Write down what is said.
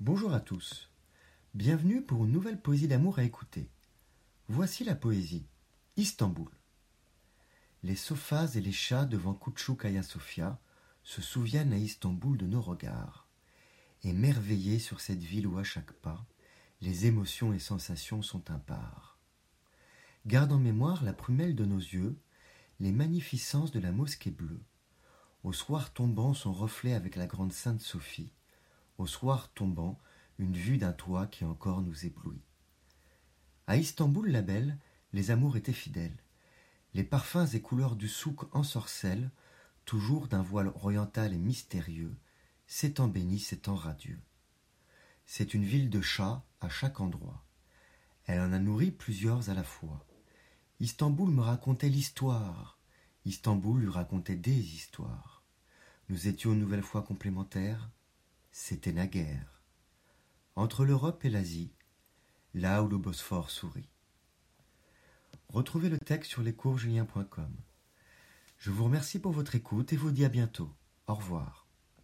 Bonjour à tous. Bienvenue pour une nouvelle poésie d'amour à écouter. Voici la poésie. Istanbul. Les sofas et les chats devant Kouchouk Aya Sofia se souviennent à Istanbul de nos regards. Émerveillés sur cette ville où à chaque pas, les émotions et sensations sont impares. Garde en mémoire la prunelle de nos yeux, les magnificences de la mosquée bleue. Au soir tombant son reflet avec la grande Sainte Sophie, au soir tombant, une vue d'un toit qui encore nous éblouit. À Istanbul la belle, les amours étaient fidèles. Les parfums et couleurs du souk ensorcellent, toujours d'un voile oriental et mystérieux, s'étant béni, s'étant radieux. C'est une ville de chats à chaque endroit. Elle en a nourri plusieurs à la fois. Istanbul me racontait l'histoire. Istanbul lui racontait des histoires. Nous étions une nouvelle fois complémentaires, c'était naguère. Entre l'Europe et l'Asie, là où le Bosphore sourit. Retrouvez le texte sur lescoursjulien.com. Je vous remercie pour votre écoute et vous dis à bientôt. Au revoir.